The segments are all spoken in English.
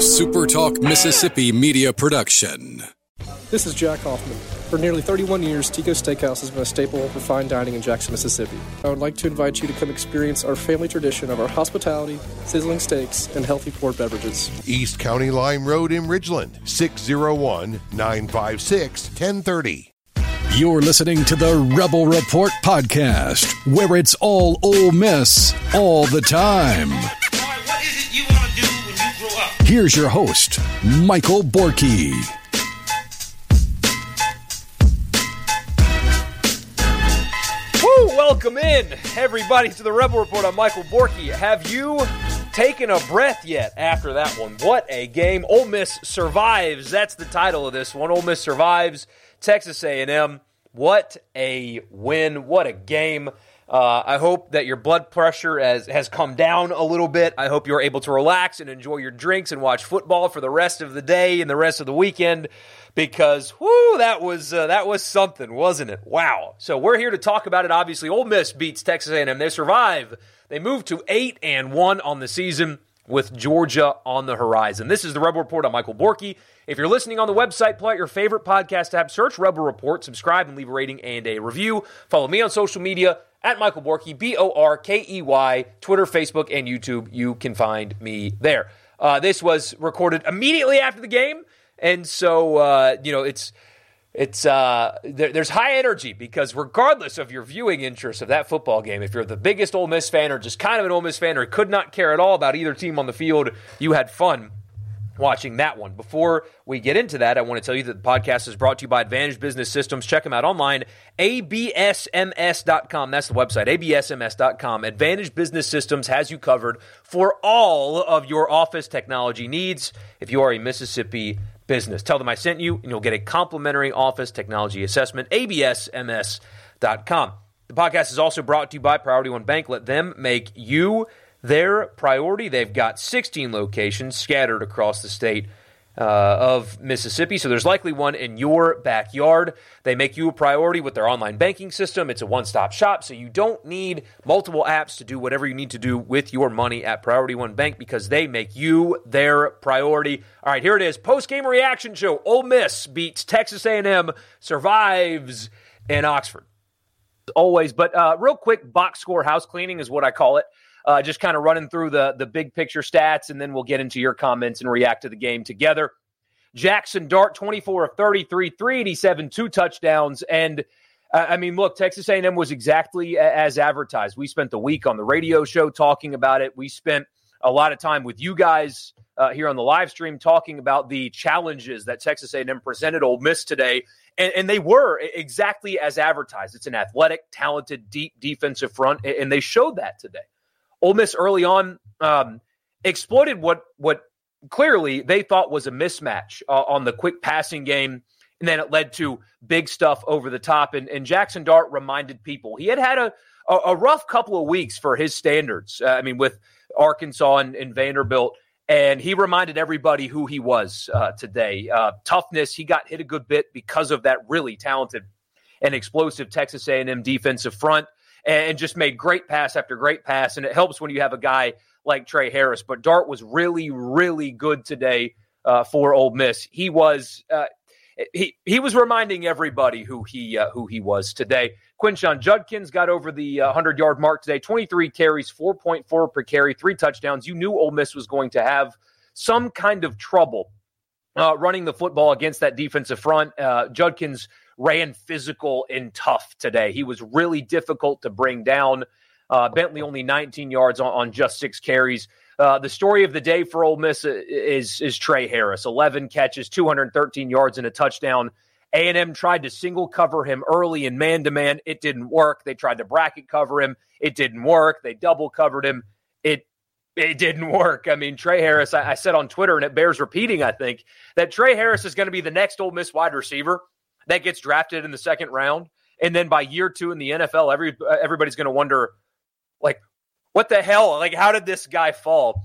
SuperTalk Mississippi media production. This is Jack Hoffman. For nearly 31 years, Tico Steakhouse has been a staple for fine dining in Jackson, Mississippi. I would like to invite you to come experience our family tradition of our hospitality, sizzling steaks, and healthy poured beverages. East County Line Road in Ridgeland, 601 956 1030. You're listening to the Rebel Report podcast, where it's all Ole Miss all the time. Here's your host, Michael Borky. Woo! Welcome in, everybody, to the Rebel Report. I'm Michael Borky. Have you taken a breath yet after that one? What a game! Ole Miss survives. That's the title of this one. Ole Miss survives. Texas A&M. What a win! What a game! Uh, I hope that your blood pressure has, has come down a little bit. I hope you're able to relax and enjoy your drinks and watch football for the rest of the day and the rest of the weekend because whoo, that was uh, that was something, wasn't it? Wow. So we're here to talk about it. Obviously, Ole Miss beats Texas A&M. They survive. They move to eight and one on the season with Georgia on the horizon. This is the Rebel Report. I'm Michael Borky. If you're listening on the website, play out your favorite podcast app, search Rebel Report, subscribe, and leave a rating and a review. Follow me on social media at Michael Borky, B O R K E Y, Twitter, Facebook, and YouTube. You can find me there. Uh, this was recorded immediately after the game, and so uh, you know it's it's uh, there, there's high energy because regardless of your viewing interest of that football game, if you're the biggest Ole Miss fan or just kind of an Ole Miss fan or could not care at all about either team on the field, you had fun watching that one. Before we get into that, I want to tell you that the podcast is brought to you by Advantage Business Systems. Check them out online, absms.com. That's the website, absms.com. Advantage Business Systems has you covered for all of your office technology needs if you are a Mississippi business. Tell them I sent you, and you'll get a complimentary office technology assessment, absms.com. The podcast is also brought to you by Priority One Bank. Let them make you their priority. They've got 16 locations scattered across the state uh, of Mississippi, so there's likely one in your backyard. They make you a priority with their online banking system. It's a one stop shop, so you don't need multiple apps to do whatever you need to do with your money at Priority One Bank because they make you their priority. All right, here it is post game reaction show. Ole Miss beats Texas A&M, survives in Oxford. Always, but uh, real quick, box score house cleaning is what I call it uh, just kind of running through the the big picture stats, and then we'll get into your comments and react to the game together. Jackson Dart, 24 of 33, 387, two touchdowns. And uh, I mean, look, Texas A&M was exactly as advertised. We spent the week on the radio show talking about it. We spent a lot of time with you guys uh, here on the live stream talking about the challenges that Texas A&M presented Ole Miss today. And, and, they were exactly as advertised. It's an athletic, talented, deep defensive front, and they showed that today. Ole Miss early on um, exploited what what clearly they thought was a mismatch uh, on the quick passing game, and then it led to big stuff over the top. And, and Jackson Dart reminded people he had had a a, a rough couple of weeks for his standards. Uh, I mean, with Arkansas and, and, Vanderbilt. And he reminded everybody who he was uh, today. Uh, toughness. He got hit a good bit because of that really talented and explosive Texas A&M defensive front and just made great pass after great pass. And it helps when you have a guy like Tre Harris. But Dart was really, really good today uh, for Ole Miss. He was. Uh, he he was reminding everybody who he uh, who he was today. Quinshon Judkins got over the uh, hundred yard mark today. Twenty three carries, four point four per carry, three touchdowns. You knew Ole Miss was going to have some kind of trouble uh, running the football against that defensive front. Uh, Judkins ran physical and tough today. He was really difficult to bring down. Uh, Bentley only 19 yards on, on just six carries. Uh, the story of the day for Ole Miss is is Tre Harris, 11 catches, 213 yards, and a touchdown. A&M tried to single cover him early in man to man. It didn't work. They tried to bracket cover him. It didn't work. They double covered him. It it didn't work. I mean, Tre Harris, I, I said on Twitter, and it bears repeating, I think, that Tre Harris is going to be the next Ole Miss wide receiver that gets drafted in the second round, and then by year two in the NFL, every everybody's going to wonder, like, what the hell? Like, how did this guy fall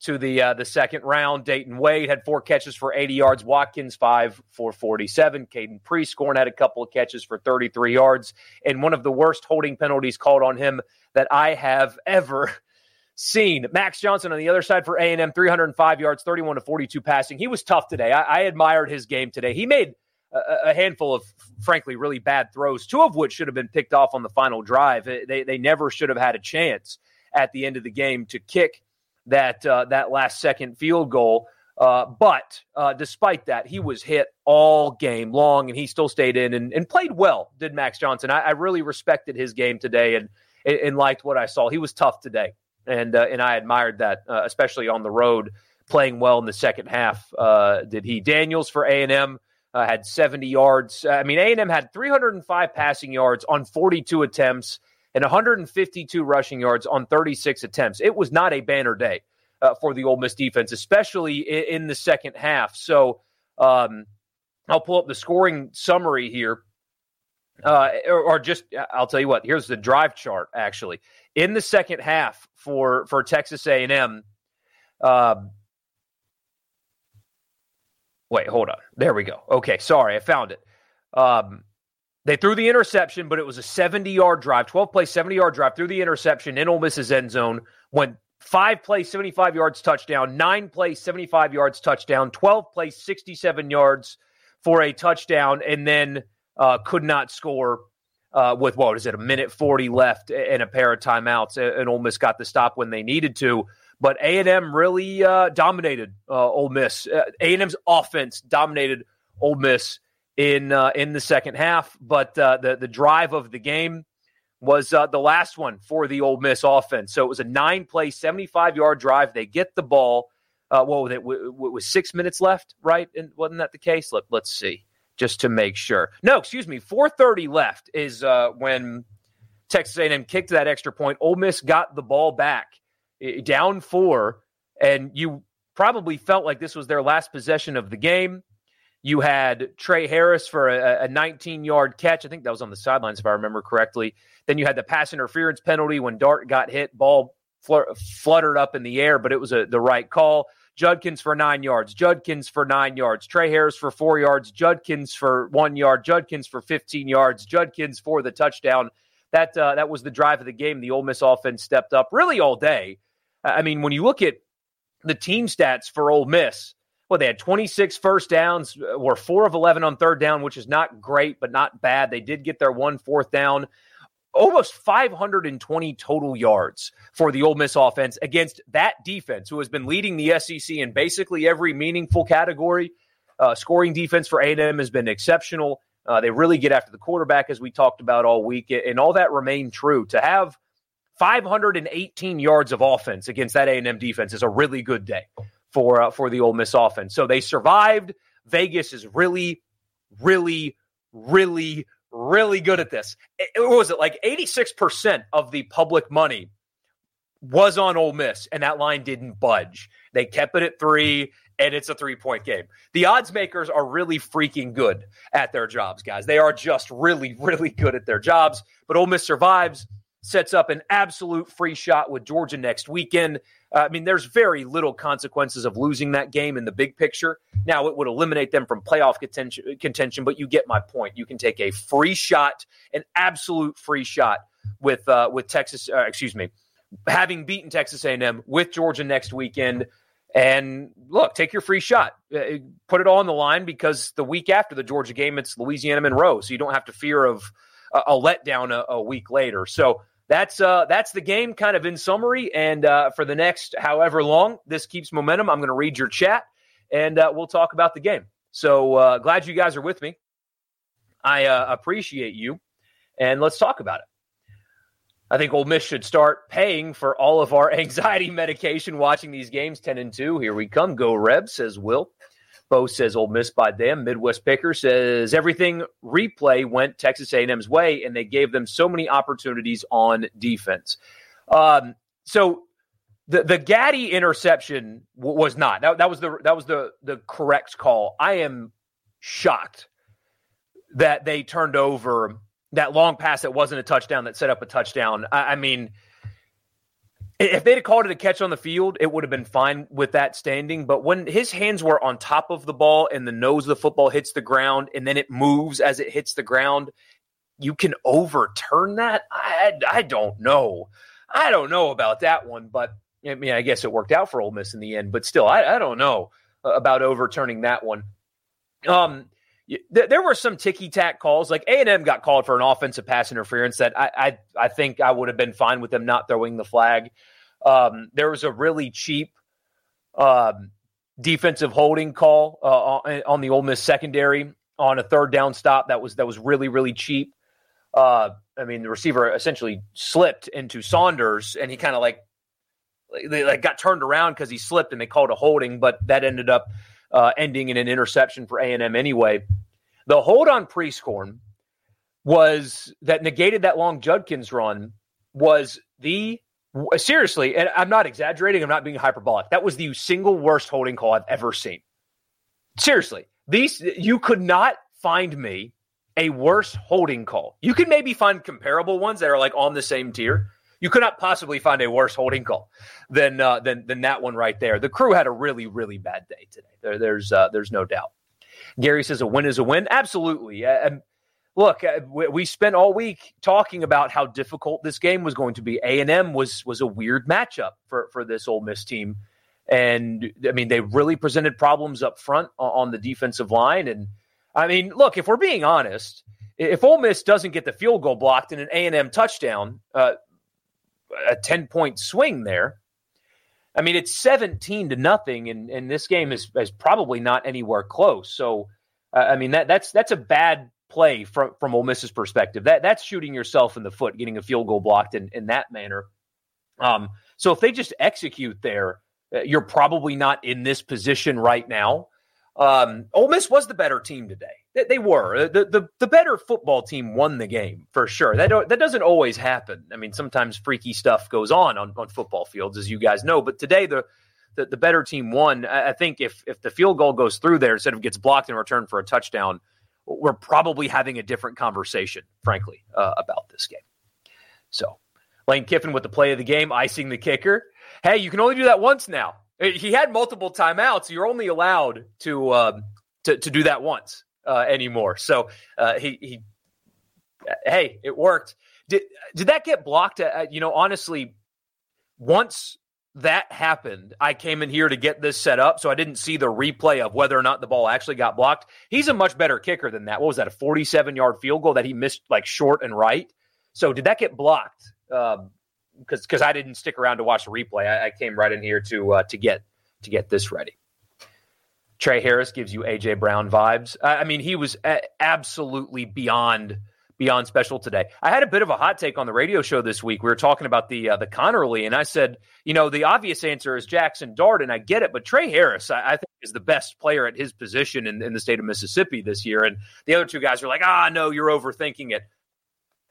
to the uh, the second round? Dayton Wade had four catches for 80 yards. Watkins five for 47. Caden Prieskorn had a couple of catches for 33 yards, and one of the worst holding penalties called on him that I have ever seen. Max Johnson on the other side for A&M, 305 yards, 31 to 42 passing. He was tough today. I, I admired his game today. He made a, handful of, frankly, really bad throws, two of which should have been picked off on the final drive. They, they never should have had a chance at the end of the game to kick that, uh, that last second field goal. Uh, but uh, despite that, he was hit all game long, and he still stayed in and, and played well. Did Max Johnson? I, I, really respected his game today and, and liked what I saw. He was tough today and uh, and I admired that, uh, especially on the road, playing well in the second half. Uh, did he? Daniels for A and M uh, had 70 yards. I mean, A and M had 305 passing yards on 42 attempts and 152 rushing yards on 36 attempts. It was not a banner day uh, for the Ole Miss defense, especially in, in the second half. So. Um, I'll pull up the scoring summary here. Uh, or, or, just I'll tell you what. Here's the drive chart. Actually, in the second half for for Texas A&M. Um, wait, hold on. There we go. Okay, sorry, I found it. Um, they threw the interception, but it was a 70 yard drive, 12 play, 70 yard drive through the interception in Ole Miss's end zone. Went five plays, 75 yards touchdown, nine plays, 75 yards touchdown, 12 plays, 67 yards for a touchdown, and then uh, could not score uh, with what is it, a minute 40 left and a pair of timeouts, and Ole Miss got the stop when they needed to. But A&M really uh, dominated uh, Ole Miss. Uh, A&M's offense dominated Ole Miss in uh, in the second half, but uh, the the drive of the game was uh, the last one for the Ole Miss offense. So it was a nine play, 75 yard drive. They get the ball. Uh, what was it? W- w- was six minutes left, right? And wasn't that the case? Let, let's see just to make sure. No, excuse me. 4:30 left is uh, when Texas A&M kicked that extra point. Ole Miss got the ball back, down four, and you probably felt like this was their last possession of the game. You had Tre Harris for a, a 19 yard catch. I think that was on the sidelines, if I remember correctly. Then you had the pass interference penalty when Dart got hit, ball fl- fluttered up in the air, but it was a, the right call. Judkins for nine yards, Judkins for nine yards, Tre Harris for four yards, Judkins for one yard, Judkins for 15 yards, Judkins for the touchdown. That uh, that was the drive of the game. The Ole Miss offense stepped up really all day. I mean, when you look at the team stats for Ole Miss, well, they had 26 first downs, uh, were four of 11 on third down, which is not great, but not bad. They did get their one fourth down almost 520 total yards for the Ole Miss offense against that defense, who has been leading the SEC in basically every meaningful category. Uh, scoring defense for A&M has been exceptional. Uh, they really get after the quarterback, as we talked about all week, and all that remained true. To have 518 yards of offense against that A&M defense is a really good day for uh, for the Ole Miss offense. So they survived. Vegas is really, really, really really good at this. It, what was it like 86% of the public money was on Ole Miss, and that line didn't budge. They kept it at three, and it's a three point game. The odds makers are really freaking good at their jobs, guys. They are just really, really good at their jobs. But Ole Miss survives, sets up an absolute free shot with Georgia next weekend. Uh, I mean, there's very little consequences of losing that game in the big picture. Now, it would eliminate them from playoff contention, contention but you get my point. You can take a free shot, an absolute free shot with uh, with Texas. Uh, excuse me, having beaten Texas A&M with Georgia next weekend. And look, take your free shot. Uh, put it all on the line because the week after the Georgia game, it's Louisiana Monroe, so you don't have to fear of a, letdown a, a week later. So that's uh, that's the game, kind of in summary. And uh, for the next however long this keeps momentum, I'm going to read your chat and uh, we'll talk about the game. So uh, glad you guys are with me. I uh, appreciate you, and let's talk about it. I think Ole Miss should start paying for all of our anxiety medication watching these games. Ten and two, here we come. Go Reb says Will. Bo says Ole Miss by them. Midwest Picker says everything replay went Texas A&M's way, and they gave them so many opportunities on defense. Um, so the the Gaddy interception w- was not that, that was the that was the the correct call. I am shocked that they turned over that long pass that wasn't a touchdown that set up a touchdown. I, I mean if they'd have called it a catch on the field, it would have been fine with that standing. But when his hands were on top of the ball and the nose of the football hits the ground and then it moves as it hits the ground, you can overturn that? I, I don't know. I don't know about that one, but I mean, I guess it worked out for Ole Miss in the end, but still, I, I don't know about overturning that one. Um, there were some ticky tack calls. Like A and M got called for an offensive pass interference that I, I, I think I would have been fine with them not throwing the flag. Um, there was a really cheap um, defensive holding call uh, on the Ole Miss secondary on a third down stop that was that was really really cheap. Uh, I mean, the receiver essentially slipped into Saunders, and he kind of like they like got turned around because he slipped, and they called a holding, but that ended up uh, ending in an interception for A and M anyway. The hold on Prieskorn was that negated that long Judkins run was the seriously, and I'm not exaggerating, I'm not being hyperbolic. That was the single worst holding call I've ever seen. Seriously, these you could not find me a worse holding call. You could maybe find comparable ones that are like on the same tier. You could not possibly find a worse holding call than uh, than than that one right there. The crew had a really really bad day today. There, there's uh, there's no doubt. Gary says a win is a win. Absolutely. And look, uh, we spent all week talking about how difficult this game was going to be. A and M was was a weird matchup for for this Ole Miss team, and I mean they really presented problems up front on the defensive line. And I mean, look, if we're being honest, if Ole Miss doesn't get the field goal blocked in an A and M touchdown, uh, a ten point swing there. I mean, it's seventeen to nothing, and, and this game is is probably not anywhere close. So, uh, I mean that that's that's a bad play from from Ole Miss's perspective. That that's shooting yourself in the foot, getting a field goal blocked in in that manner. Um, so if they just execute there, uh, you're probably not in this position right now. Um, Ole Miss was the better team today. They, they were the, the the better football team won the game for sure. That that doesn't always happen. I mean, sometimes freaky stuff goes on on, on football fields, as you guys know. But today the the, the better team won. I, I think if if the field goal goes through there instead of gets blocked in return for a touchdown, we're probably having a different conversation, frankly, uh, about this game. So, Lane Kiffin with the play of the game, icing the kicker. Hey, you can only do that once now. He had multiple timeouts. You're only allowed to um, to, to do that once uh, anymore. So uh, he he, hey, it worked. Did did that get blocked? Uh, you know, honestly, once that happened, I came in here to get this set up, so I didn't see the replay of whether or not the ball actually got blocked. He's a much better kicker than that. What was that? A 47 yard field goal that he missed like short and right. So did that get blocked? Because um, because I didn't stick around to watch the replay. I, I came right in here to uh, to get to get this ready. Tre Harris gives you AJ Brown vibes. I, mean, he was absolutely beyond beyond special today. I had a bit of a hot take on the radio show this week. We were talking about the uh, the Conerly, and I said, you know, the obvious answer is Jackson Dart, and I get it, but Tre Harris, I, I think, is the best player at his position in, in, the state of Mississippi this year. And the other two guys are like, ah, no, you're overthinking it.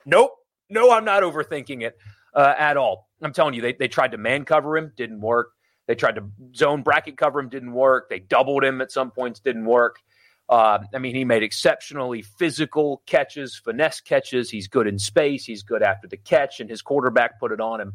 Nope, no, I'm not overthinking it uh, at all. I'm telling you, they they tried to man cover him, didn't work. They tried to zone bracket cover him, didn't work. They doubled him at some points, didn't work. Uh, I mean, he made exceptionally physical catches, finesse catches. He's good in space. He's good after the catch, and his quarterback put it on him.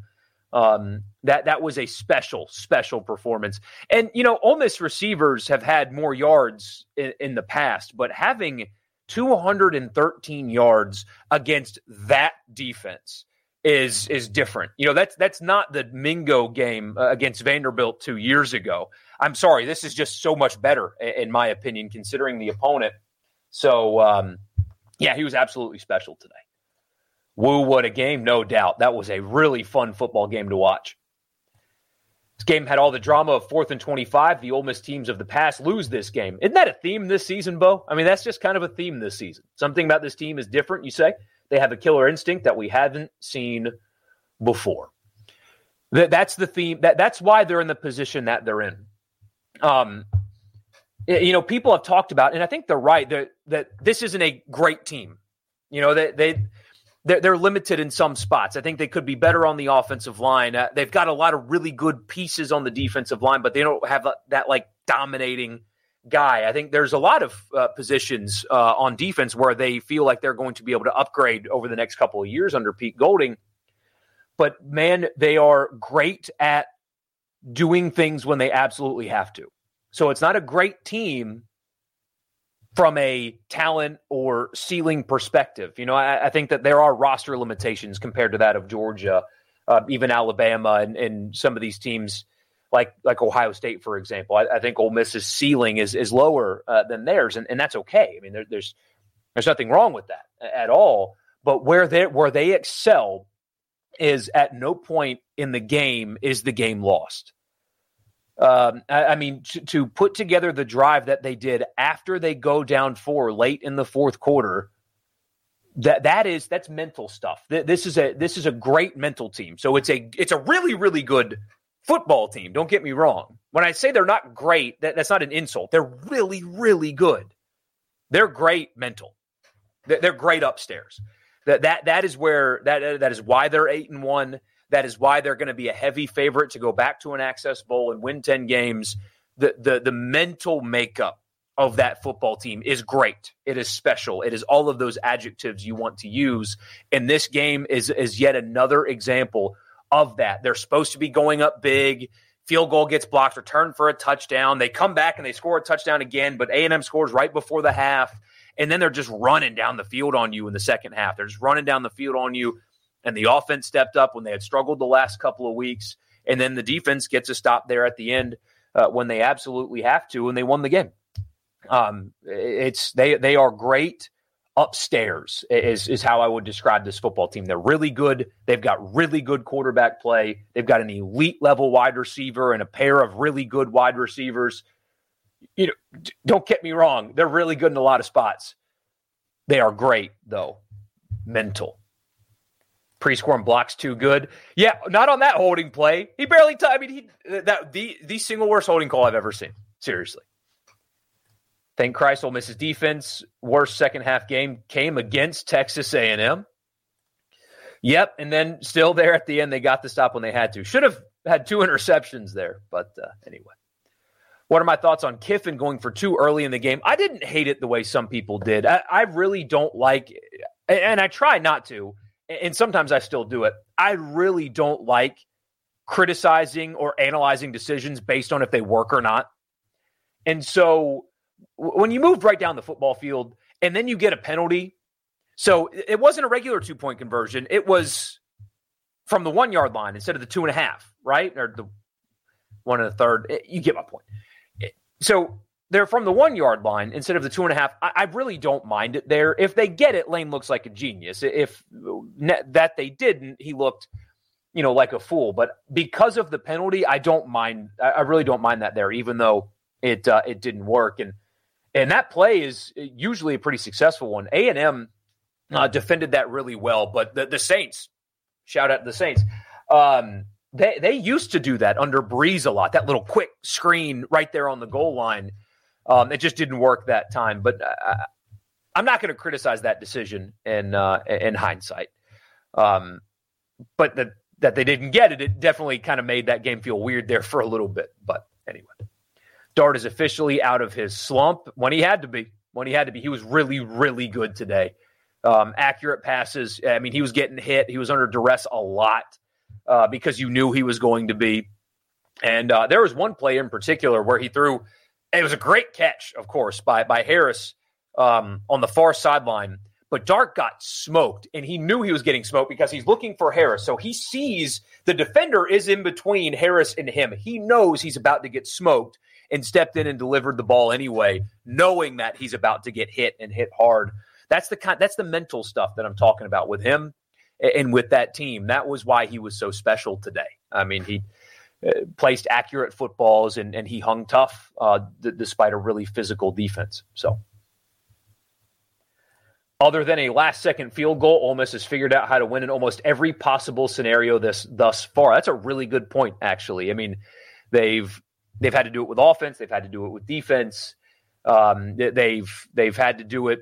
Um, that that was a special, special performance. And you know, Ole Miss receivers have had more yards in, in the past, but having 213 yards against that defense is is different. You know, that's that's not the Mingo game uh, against Vanderbilt two years ago. I'm sorry, this is just so much better in my opinion, considering the opponent. So, um, yeah, he was absolutely special today. Woo, what a game, no doubt. That was a really fun football game to watch. This game had all the drama of fourth and 25. The Ole Miss teams of the past lose this game. Isn't that a theme this season, Bo? I mean, that's just kind of a theme this season. Something about this team is different, you say? They have a killer instinct that we haven't seen before. That, that's the theme. That, that's why they're in the position that they're in. Um, you know, people have talked about, and I think they're right that that this isn't a great team. You know, they they they're, they're limited in some spots. I think they could be better on the offensive line. Uh, they've got a lot of really good pieces on the defensive line, but they don't have that, that like dominating guy. I think there's a lot of uh, positions uh, on defense where they feel like they're going to be able to upgrade over the next couple of years under Pete Golding. But man, they are great at doing things when they absolutely have to. So it's not a great team from a talent or ceiling perspective. You know, I, I think that there are roster limitations compared to that of Georgia uh, even Alabama and, and some of these teams like like Ohio State, for example. I, I think Ole Miss's ceiling is is lower uh, than theirs, and, and that's okay. I mean, there, there's there's nothing wrong with that at all. But where they where they excel is at no point in the game is the game lost. Um, I, I, mean, to, to, put together the drive that they did after they go down four late in the fourth quarter, that that is that's mental stuff. This is a this is a great mental team. So it's a it's a really really good football team. Don't get me wrong. When I say they're not great, that, that's not an insult. They're really really good. They're great mental. They're, they're great upstairs. That that that is where that that is why they're eight and one. That is why they're going to be a heavy favorite to go back to an Access Bowl and win 10 games. The, the, the mental makeup of that football team is great. It is special. It is all of those adjectives you want to use. And this game is, is yet another example of that. They're supposed to be going up big. Field goal gets blocked, return for a touchdown. They come back and they score a touchdown again, but A&M scores right before the half. And then they're just running down the field on you in the second half. They're just running down the field on you and the offense stepped up when they had struggled the last couple of weeks, and then the defense gets a stop there at the end uh, when they absolutely have to, and they won the game. Um, it's they they are great upstairs is is how I would describe this football team. They're really good. They've got really good quarterback play. They've got an elite level wide receiver and a pair of really good wide receivers. You know, don't get me wrong, they're really good in a lot of spots. They are great though. Mental Prieskorn blocks too good. Yeah, not on that holding play. He barely. T- I mean, he that the the single worst holding call I've ever seen. Seriously. Thank Christ, Ole Miss's defense worst second half game came against Texas A&M. Yep, and then still there at the end, they got the stop when they had to. Should have had two interceptions there, but uh, anyway. What are my thoughts on Kiffin going for two early in the game? I didn't hate it the way some people did. I, I really don't like, and I try not to and sometimes I still do it. I really don't like criticizing or analyzing decisions based on if they work or not. And so when you move right down the football field and then you get a penalty, so it wasn't a regular two point conversion, it was from the one yard line instead of the two and a half, right? Or the one and a third. You get my point. So they're from the one yard line instead of the two and a half. I, I, really don't mind it there. If they get it, Lane looks like a genius. If ne- that they didn't, he looked, you know, like a fool. But because of the penalty, I don't mind. I, I really don't mind that there, even though it uh, it didn't work. And and that play is usually a pretty successful one. A and M uh, defended that really well, but the, the Saints, shout out to the Saints. Um, they they used to do that under Brees a lot. That little quick screen right there on the goal line um, it just didn't work that time. But uh, I'm not going to criticize that decision in uh, in hindsight. Um, but that that they didn't get it, it definitely kind of made that game feel weird there for a little bit. But anyway, Dart is officially out of his slump when he had to be. When he had to be, he was really, really good today. Um, accurate passes. I mean, he was getting hit. He was under duress a lot uh, because you knew he was going to be. And uh, there was one play in particular where he threw it was a great catch, of course, by by Harris um, on the far sideline. But Dart got smoked, and he knew he was getting smoked because he's looking for Harris. So he sees the defender is in between Harris and him. He knows he's about to get smoked and stepped in and delivered the ball anyway, knowing that he's about to get hit and hit hard. That's the kind that's the mental stuff that I'm talking about with him and with that team. That was why he was so special today. I mean, he placed accurate footballs and, and he hung tough uh, d- despite a really physical defense. So, other than a last second field goal, Ole Miss has figured out how to win in almost every possible scenario this thus far. That's a really good point, actually. I mean, they've they've had to do it with offense, they've had to do it with defense, um, they've they've had to do it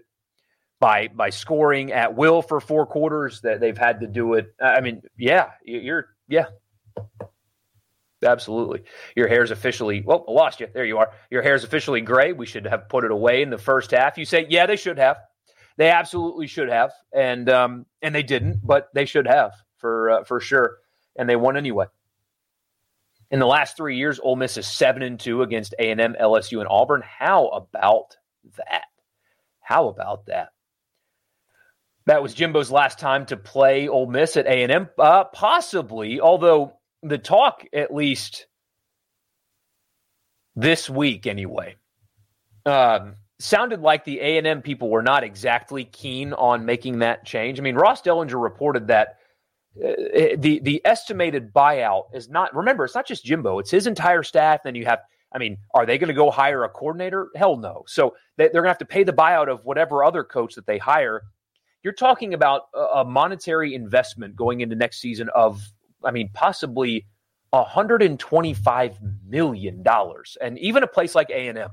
by by scoring at will for four quarters. That they've had to do it. I mean, yeah, you're yeah Absolutely. Your hair's officially, well, I lost you. There you are. Your hair's officially gray. We should have put it away in the first half. You say, yeah, they should have. They absolutely should have. And, um, and they didn't, but they should have for, uh, for sure. And they won anyway. In the last three years, Ole Miss is seven and two against A and M, LSU, and Auburn. How about that? How about that? that was Jimbo's last time to play Ole Miss at A and M, uh, possibly. Although the talk, at least this week, anyway, um, sounded like the A and M people were not exactly keen on making that change. I mean, Ross Dellinger reported that uh, the the estimated buyout is not. Remember, it's not just Jimbo; it's his entire staff. Then you have. I mean, are they going to go hire a coordinator? Hell no. So they, are going to have to pay the buyout of whatever other coach that they hire you're talking about a monetary investment going into next season of, I mean, possibly 125 million dollars, and even a place like A and M,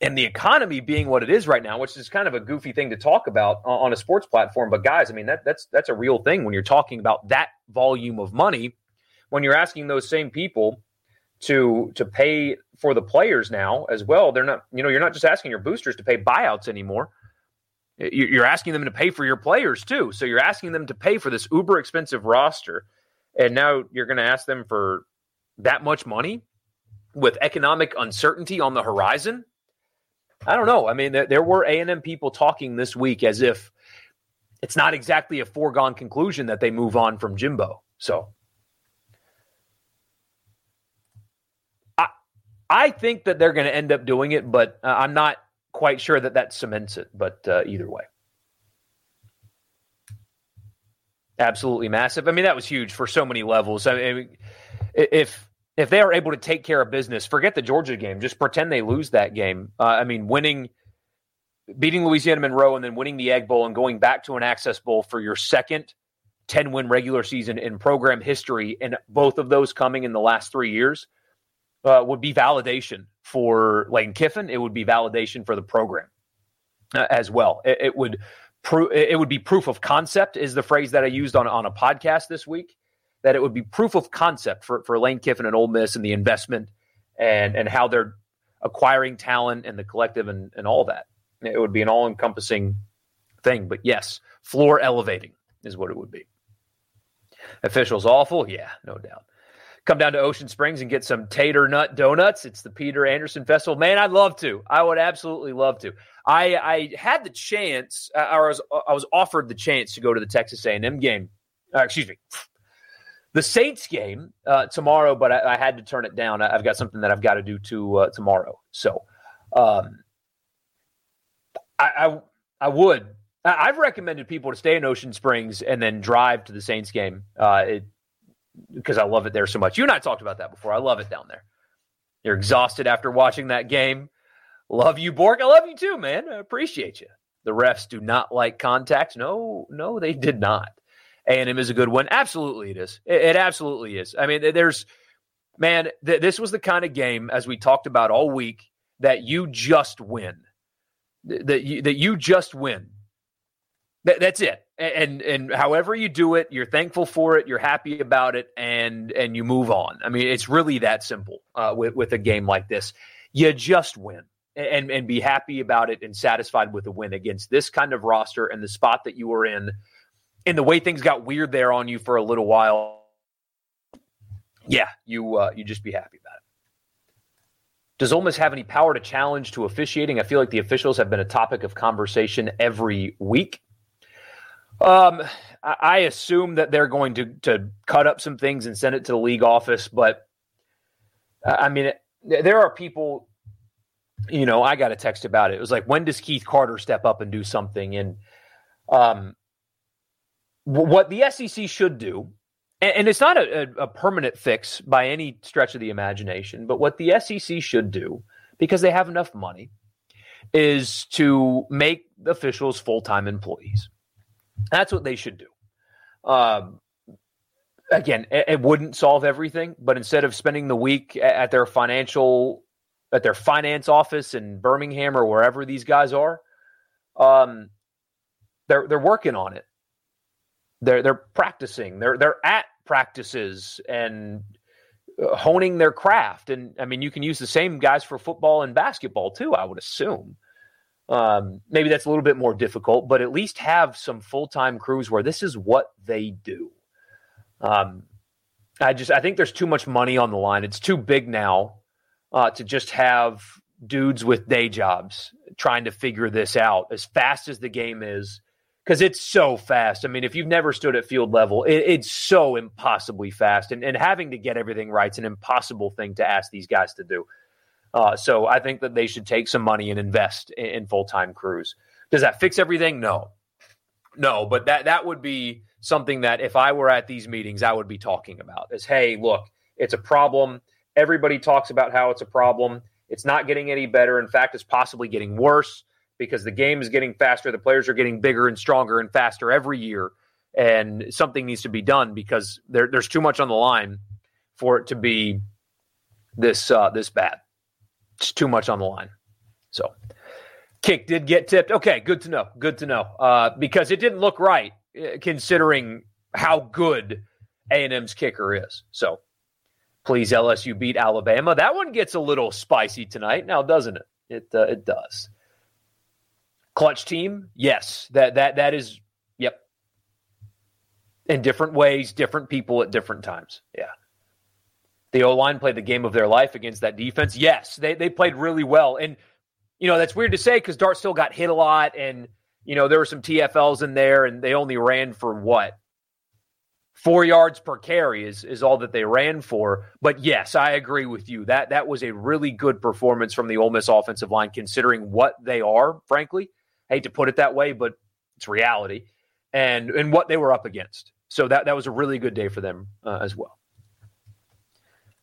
and the economy being what it is right now, which is kind of a goofy thing to talk about on a sports platform. But guys, I mean that that's that's a real thing when you're talking about that volume of money. When you're asking those same people to to pay for the players now as well, they're not. You know, you're not just asking your boosters to pay buyouts anymore. You're asking them to pay for your players too. So you're asking them to pay for this uber expensive roster. And now you're going to ask them for that much money with economic uncertainty on the horizon. I don't know. I mean, there were A&M people talking this week as if it's not exactly a foregone conclusion that they move on from Jimbo. So I I think that they're going to end up doing it, but uh, I'm not quite sure that that cements it, but uh, either way. Absolutely massive. I mean, that was huge for so many levels. I mean, if if they are able to take care of business, forget the Georgia game. Just pretend they lose that game. Uh, I mean, winning, beating Louisiana Monroe, and then winning the Egg Bowl and going back to an Access Bowl for your second 10 win regular season in program history, and both of those coming in the last three years uh, would be validation for Lane Kiffin. It would be validation for the program uh, as well. It, it would pro- it would be proof of concept is the phrase that I used on on a podcast this week. That it would be proof of concept for for Lane Kiffin and Ole Miss and the investment and and how they're acquiring talent and the collective and and all that. It would be an all encompassing thing. But yes, floor elevating is what it would be. Officials awful, yeah, no doubt come down to Ocean Springs and get some Tato-Nut donuts. It's the Peter Anderson Festival. Man, I'd love to. I would absolutely love to. I, I had the chance, uh, or I was, I was offered the chance to go to the Texas A&M game. Uh, excuse me, the Saints game uh, tomorrow, but I, I, had to turn it down. I've got something that I've got to do to uh, tomorrow. So, um, I, I, I would. I've recommended people to stay in Ocean Springs and then drive to the Saints game. Uh, because I love it there so much. You and I talked about that before. I love it down there. You're exhausted after watching that game. Love you, Bork. I love you too, man. I appreciate you. The refs do not like contact. No, no, they did not. A&M is a good one. Absolutely, it is. It, it absolutely is. I mean, there's, man, th- this was the kind of game, as we talked about all week, that you just win. That you, that you just win. That, that's it and and however you do it you're thankful for it you're happy about it and and you move on i mean it's really that simple uh, with with a game like this you just win and and be happy about it and satisfied with the win against this kind of roster and the spot that you were in and the way things got weird there on you for a little while yeah you uh, you just be happy about it does Ole Miss have any power to challenge to officiating? I feel like the officials have been a topic of conversation every week. Um, I assume that they're going to to cut up some things and send it to the league office, but I mean, there are people. You know, I got a text about it. It was like, when does Keith Carter step up and do something? And um, what the SEC should do, and, it's not a, a permanent fix by any stretch of the imagination, but what the SEC should do, because they have enough money, is to make officials full time employees. That's what they should do. Um, again, it, it, wouldn't solve everything, but instead of spending the week at their financial at their finance office in Birmingham or wherever these guys are, um, they're they're working on it. They're they're practicing. They're they're at practices and uh, honing their craft. And I mean, you can use the same guys for football and basketball too. I would assume. Um, maybe that's a little bit more difficult, but at least have some full time crews where this is what they do. Um, I just I think there's too much money on the line. It's too big now uh, to just have dudes with day jobs trying to figure this out. As fast as the game is, because it's so fast. I mean, if you've never stood at field level, it, it's so impossibly fast, and, and having to get everything right is an impossible thing to ask these guys to do. Uh, so I think that they should take some money and invest in, in full time crews. Does that fix everything? No, no, but that that would be something that if I were at these meetings, I would be talking about. Is hey, look, it's a problem. Everybody talks about how it's a problem. It's not getting any better. In fact, it's possibly getting worse because the game is getting faster. The players are getting bigger and stronger and faster every year. And something needs to be done because there, there's too much on the line for it to be this uh, this bad. It's too much on the line. So, kick did get tipped. Okay, good to know. Good to know uh, because it didn't look right uh, considering how good A and M's kicker is. So, please LSU beat Alabama. That one gets a little spicy tonight now, doesn't it? It uh, it does. Clutch team, yes. That that that is yep. In different ways, different people at different times. Yeah. The O line played the game of their life against that defense. Yes, they they played really well. And you know, that's weird to say because Dart still got hit a lot and you know, there were some TFLs in there and they only ran for what? Four yards per carry is, is all that they ran for. But yes, I agree with you. That that was a really good performance from the Ole Miss offensive line, considering what they are, frankly hate to put it that way, but it's reality, and and what they were up against. So that that was a really good day for them uh, as well.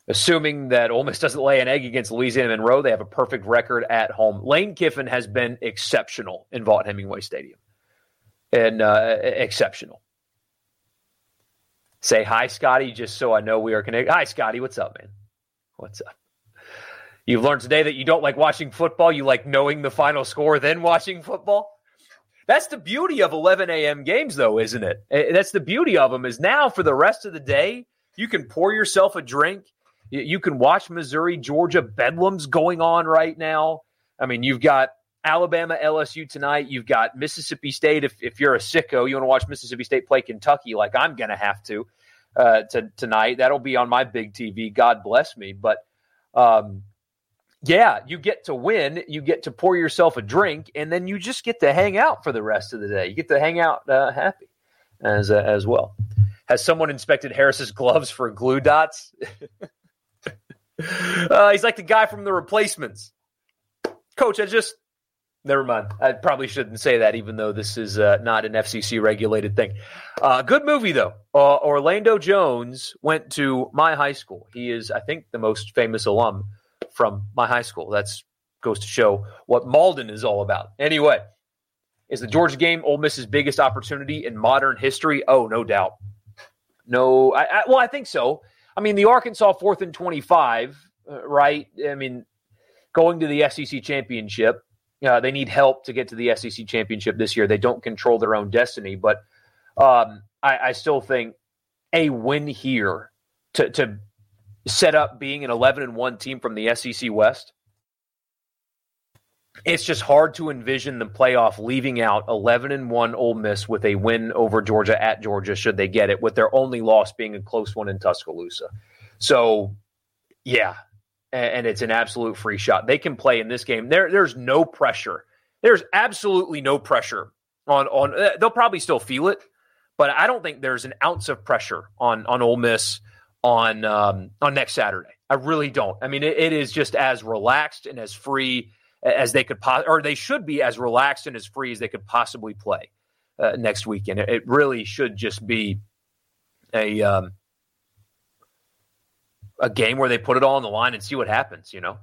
Assuming that Ole Miss doesn't lay an egg against Louisiana Monroe, they have a perfect record at home. Lane Kiffin has been exceptional in Vaught Hemingway Stadium, and uh, exceptional. Say hi, Scotty, just so I know we are connected. Hi, Scotty. What's up, man? What's up? You've learned today that you don't like watching football. You like knowing the final score, then watching football. That's the beauty of 11 a.m. games, though, isn't it? Eh, that's the beauty of them. Is now for the rest of the day, you can pour yourself a drink. You can watch Missouri, Georgia. Bedlam's going on right now. I mean, you've got Alabama, LSU tonight. You've got Mississippi State. If, if you're a sicko, you want to watch Mississippi State play Kentucky, like I'm going to have to uh, to tonight. That'll be on my big TV. God bless me. But um, yeah, you get to win, you get to pour yourself a drink, and then you just get to hang out for the rest of the day. You get to hang out uh, happy as uh, as well. Has someone inspected Harris's gloves for glue dots? uh, he's like the guy from the replacements. Coach, I just never mind. I probably shouldn't say that, even though this is uh, not an FCC regulated thing. Uh, good movie though. Uh, Orlando Jones went to my high school. He is, I think, the most famous alum from my high school. That's goes to show what Malden is all about. Anyway, is the Georgia game Ole Miss's biggest opportunity in modern history? Oh, no doubt. No, I, I, well, I think so. I mean, the Arkansas fourth and twenty-five, uh, right? I mean, going to the SEC championship, uh, they need help to get to the SEC championship this year. They don't control their own destiny, but um, I, I still think a win here to to set up being an 11 and 1 team from the SEC West. It's just hard to envision the playoff leaving out 11 and 1 Ole Miss with a win over Georgia at Georgia should they get it with their only loss being a close one in Tuscaloosa. So, yeah, and it's an absolute free shot. They can play in this game. There there's no pressure. There's absolutely no pressure on on they'll probably still feel it, but I don't think there's an ounce of pressure on on Ole Miss on um, on next Saturday. I really don't. I mean, it, it is just as relaxed and as free as they could, po- or they should be as relaxed and as free as they could possibly play uh, next weekend. It, it, really should just be a um, a game where they put it all on the line and see what happens. You know.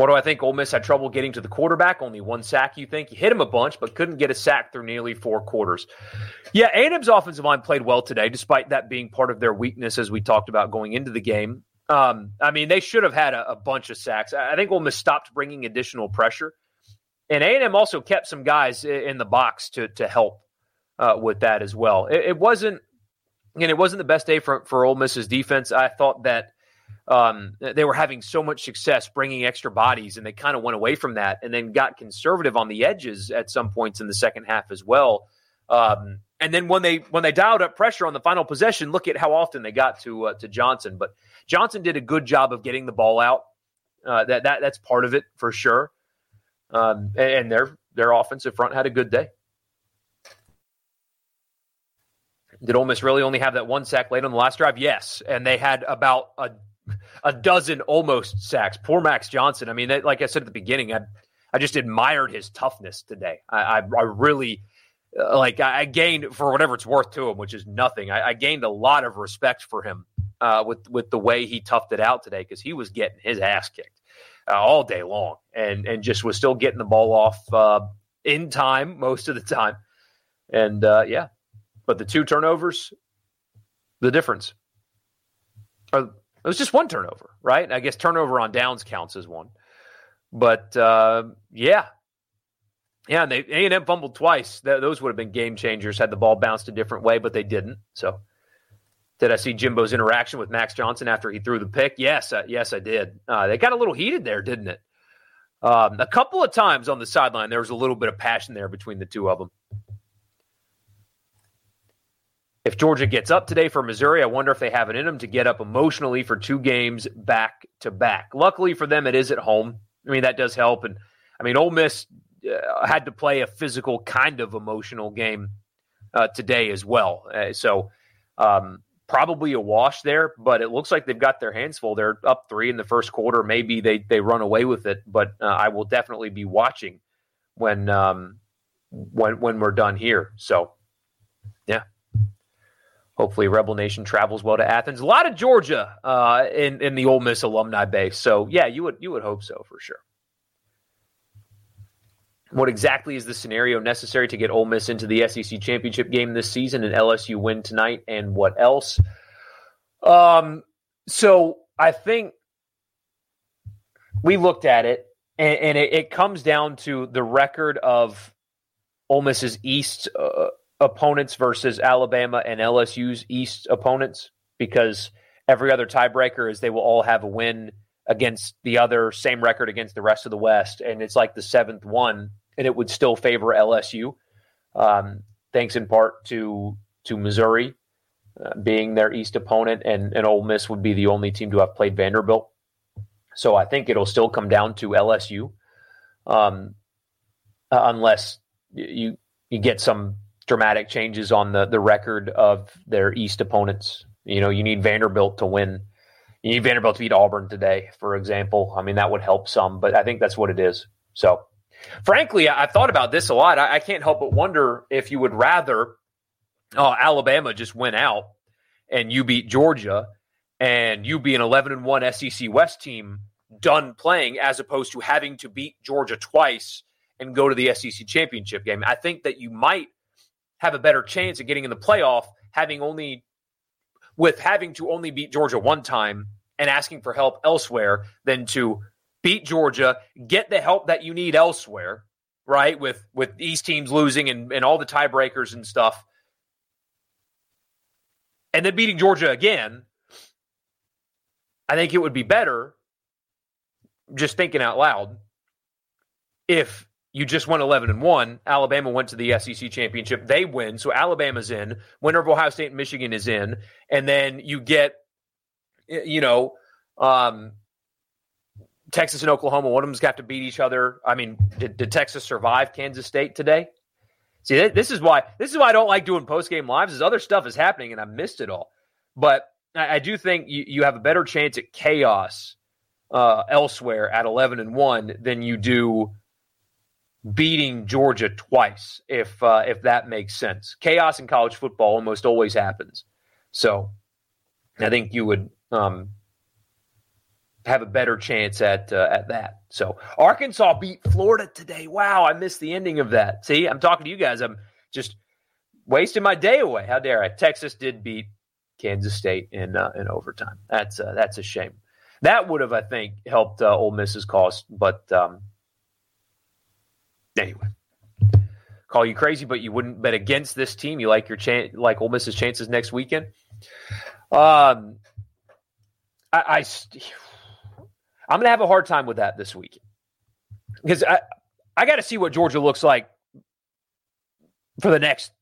What do I think? Ole Miss had trouble getting to the quarterback. Only one sack, you think? You hit him a bunch, but couldn't get a sack through nearly four quarters. Yeah, A&M's offensive line played well today, despite that being part of their weakness, as we talked about going into the game. Um, I mean, they should have had a, a, bunch of sacks. I think Ole Miss stopped bringing additional pressure, and A&M also kept some guys in the box to to help uh, with that as well. It, it wasn't, and it wasn't the best day for for Ole Miss's defense. I thought that um, they were having so much success bringing extra bodies, and they kind of went away from that, and then got conservative on the edges at some points in the second half as well. Um, and then when they when they dialed up pressure on the final possession, look at how often they got to uh, to Johnson. But Johnson did a good job of getting the ball out. Uh, that that that's part of it for sure. Um, and, and they're their offensive front had a good day. Did Ole Miss really only have that one sack late on the last drive? Yes, and they had about a a dozen almost sacks. Poor Max Johnson. I mean, they, like I said at the beginning, I I just admired his toughness today. I I, I really uh, like I gained for whatever it's worth to him, which is nothing. I, I gained a lot of respect for him uh, with with the way he toughed it out today because he was getting his ass kicked uh, all day long and and just was still getting the ball off uh, in time most of the time. And uh, yeah, but the two turnovers, the difference. Or, it was just one turnover, right? I guess turnover on downs counts as one. But uh, yeah, yeah, and they A and M fumbled twice. Th- those would have been game changers had the ball bounced a different way, but they didn't. So, did I see Jimbo's interaction with Max Johnson after he threw the pick? Yes, uh, yes, I did. Uh, they got a little heated there, didn't it? Um, a couple of times on the sideline, there was a little bit of passion there between the two of them. If Georgia gets up today for Missouri, I wonder if they have it in them to get up emotionally for two games back to back. Luckily for them, it is at home. I mean, that does help. And I mean, Ole Miss uh, had to play a physical, kind of emotional game uh, today as well. Uh, so um, probably a wash there, but it looks like they've got their hands full. They're up three in the first quarter. Maybe they they run away with it, but uh, I will definitely be watching when um, when when we're done here. So yeah. Hopefully, Rebel Nation travels well to Athens. A lot of Georgia uh, in in the Ole Miss alumni base. So yeah, you would you would hope so for sure. What exactly is the scenario necessary to get Ole Miss into the SEC championship game this season and LSU win tonight? And what else? Um, so I think we looked at it, and, and it, it, comes down to the record of Ole Miss's East uh, opponents versus Alabama and LSU's East opponents because every other tiebreaker is they will all have a win against the other same record against the rest of the West, and it's like the seventh one, and it would still favor LSU, um, thanks in part to to Missouri uh, being their East opponent, and and Ole Miss would be the only team to have played Vanderbilt. So I think it'll still come down to LSU, um, uh, unless you you get some dramatic changes on the the record of their East opponents. You know, you need Vanderbilt to win. You need Vanderbilt to beat Auburn today, for example. I mean, that would help some, but I think that's what it is. So, frankly, I've thought about this a lot. I, I can't help but wonder if you would rather oh, Alabama just win out and you beat Georgia and you be an 11 and 1 SEC West team done playing as opposed to having to beat Georgia twice and go to the SEC championship game. I think that you might have a better chance at getting in the playoff having only with having to only beat Georgia one time and asking for help elsewhere than to beat Georgia, get the help that you need elsewhere, right? With with these teams losing and, and all the tiebreakers and stuff. And then beating Georgia again, I think it would be better, just thinking out loud, if you just went 11 and 1. Alabama went to the SEC championship. They win. So Alabama's in. Winner of Ohio State and Michigan is in. And then you get, you know, um, Texas and Oklahoma. One of them's got to beat each other. I mean, did, did Texas survive Kansas State today? See, this is why this is why I don't like doing post game lives. Is other stuff is happening and I missed it all. But I, I do think you, you have a better chance at chaos uh, elsewhere at eleven and one than you do beating Georgia twice, if uh, if that makes sense. Chaos in college football almost always happens, so I think you would um, have a better chance at uh, at that. So Arkansas beat Florida today. Wow, I missed the ending of that. See, I'm talking to you guys. I'm just wasting my day away. How dare I? Texas did beat Kansas State in uh, in overtime. That's uh, that's a shame. That would have, I think, helped uh, Ole Miss's cause, but um, Anyway, call you crazy, but you wouldn't bet against this team. You like your chance, like Ole Miss's chances next weekend. Um, I, I I'm to have a hard time with that this weekend because I I got to see what Georgia looks like for the next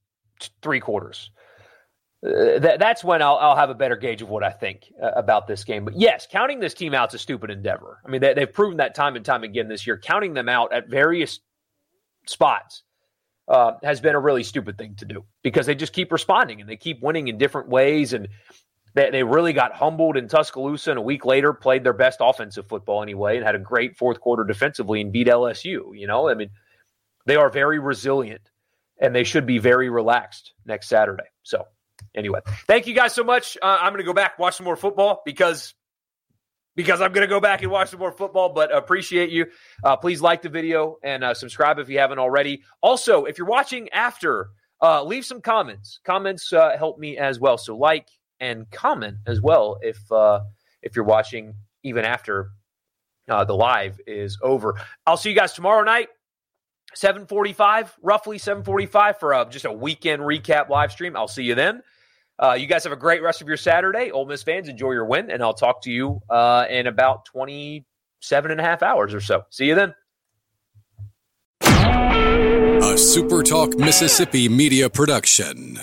three quarters. Uh, that, that's when I'll, I'll have a better gauge of what I think uh, about this game. But yes, counting this team out is a stupid endeavor. I mean, they, they've proven that time and time again this year. Counting them out at various spots uh, has been a really stupid thing to do because they just keep responding and they keep winning in different ways. And they, they really got humbled in Tuscaloosa and a week later played their best offensive football anyway and had a great fourth quarter defensively and beat LSU. You know, I mean, they are very resilient and they should be very relaxed next Saturday. So, anyway, thank you guys so much. Uh, I'm going to go back watch some more football because because I'm going to go back and watch some more football. But appreciate you. Uh, please like the video and uh, subscribe if you haven't already. Also, if you're watching after, uh, leave some comments. Comments uh, help me as well. So like and comment as well if uh, if you're watching even after uh, the live is over. I'll see you guys tomorrow night. 745 roughly 745 for a, just a weekend recap live stream i'll see you then uh, you guys have a great rest of your Saturday. Ole Miss fans, enjoy your win, and I'll talk to you uh, in about 27 and a half hours or so. See you then. A SuperTalk Mississippi media production.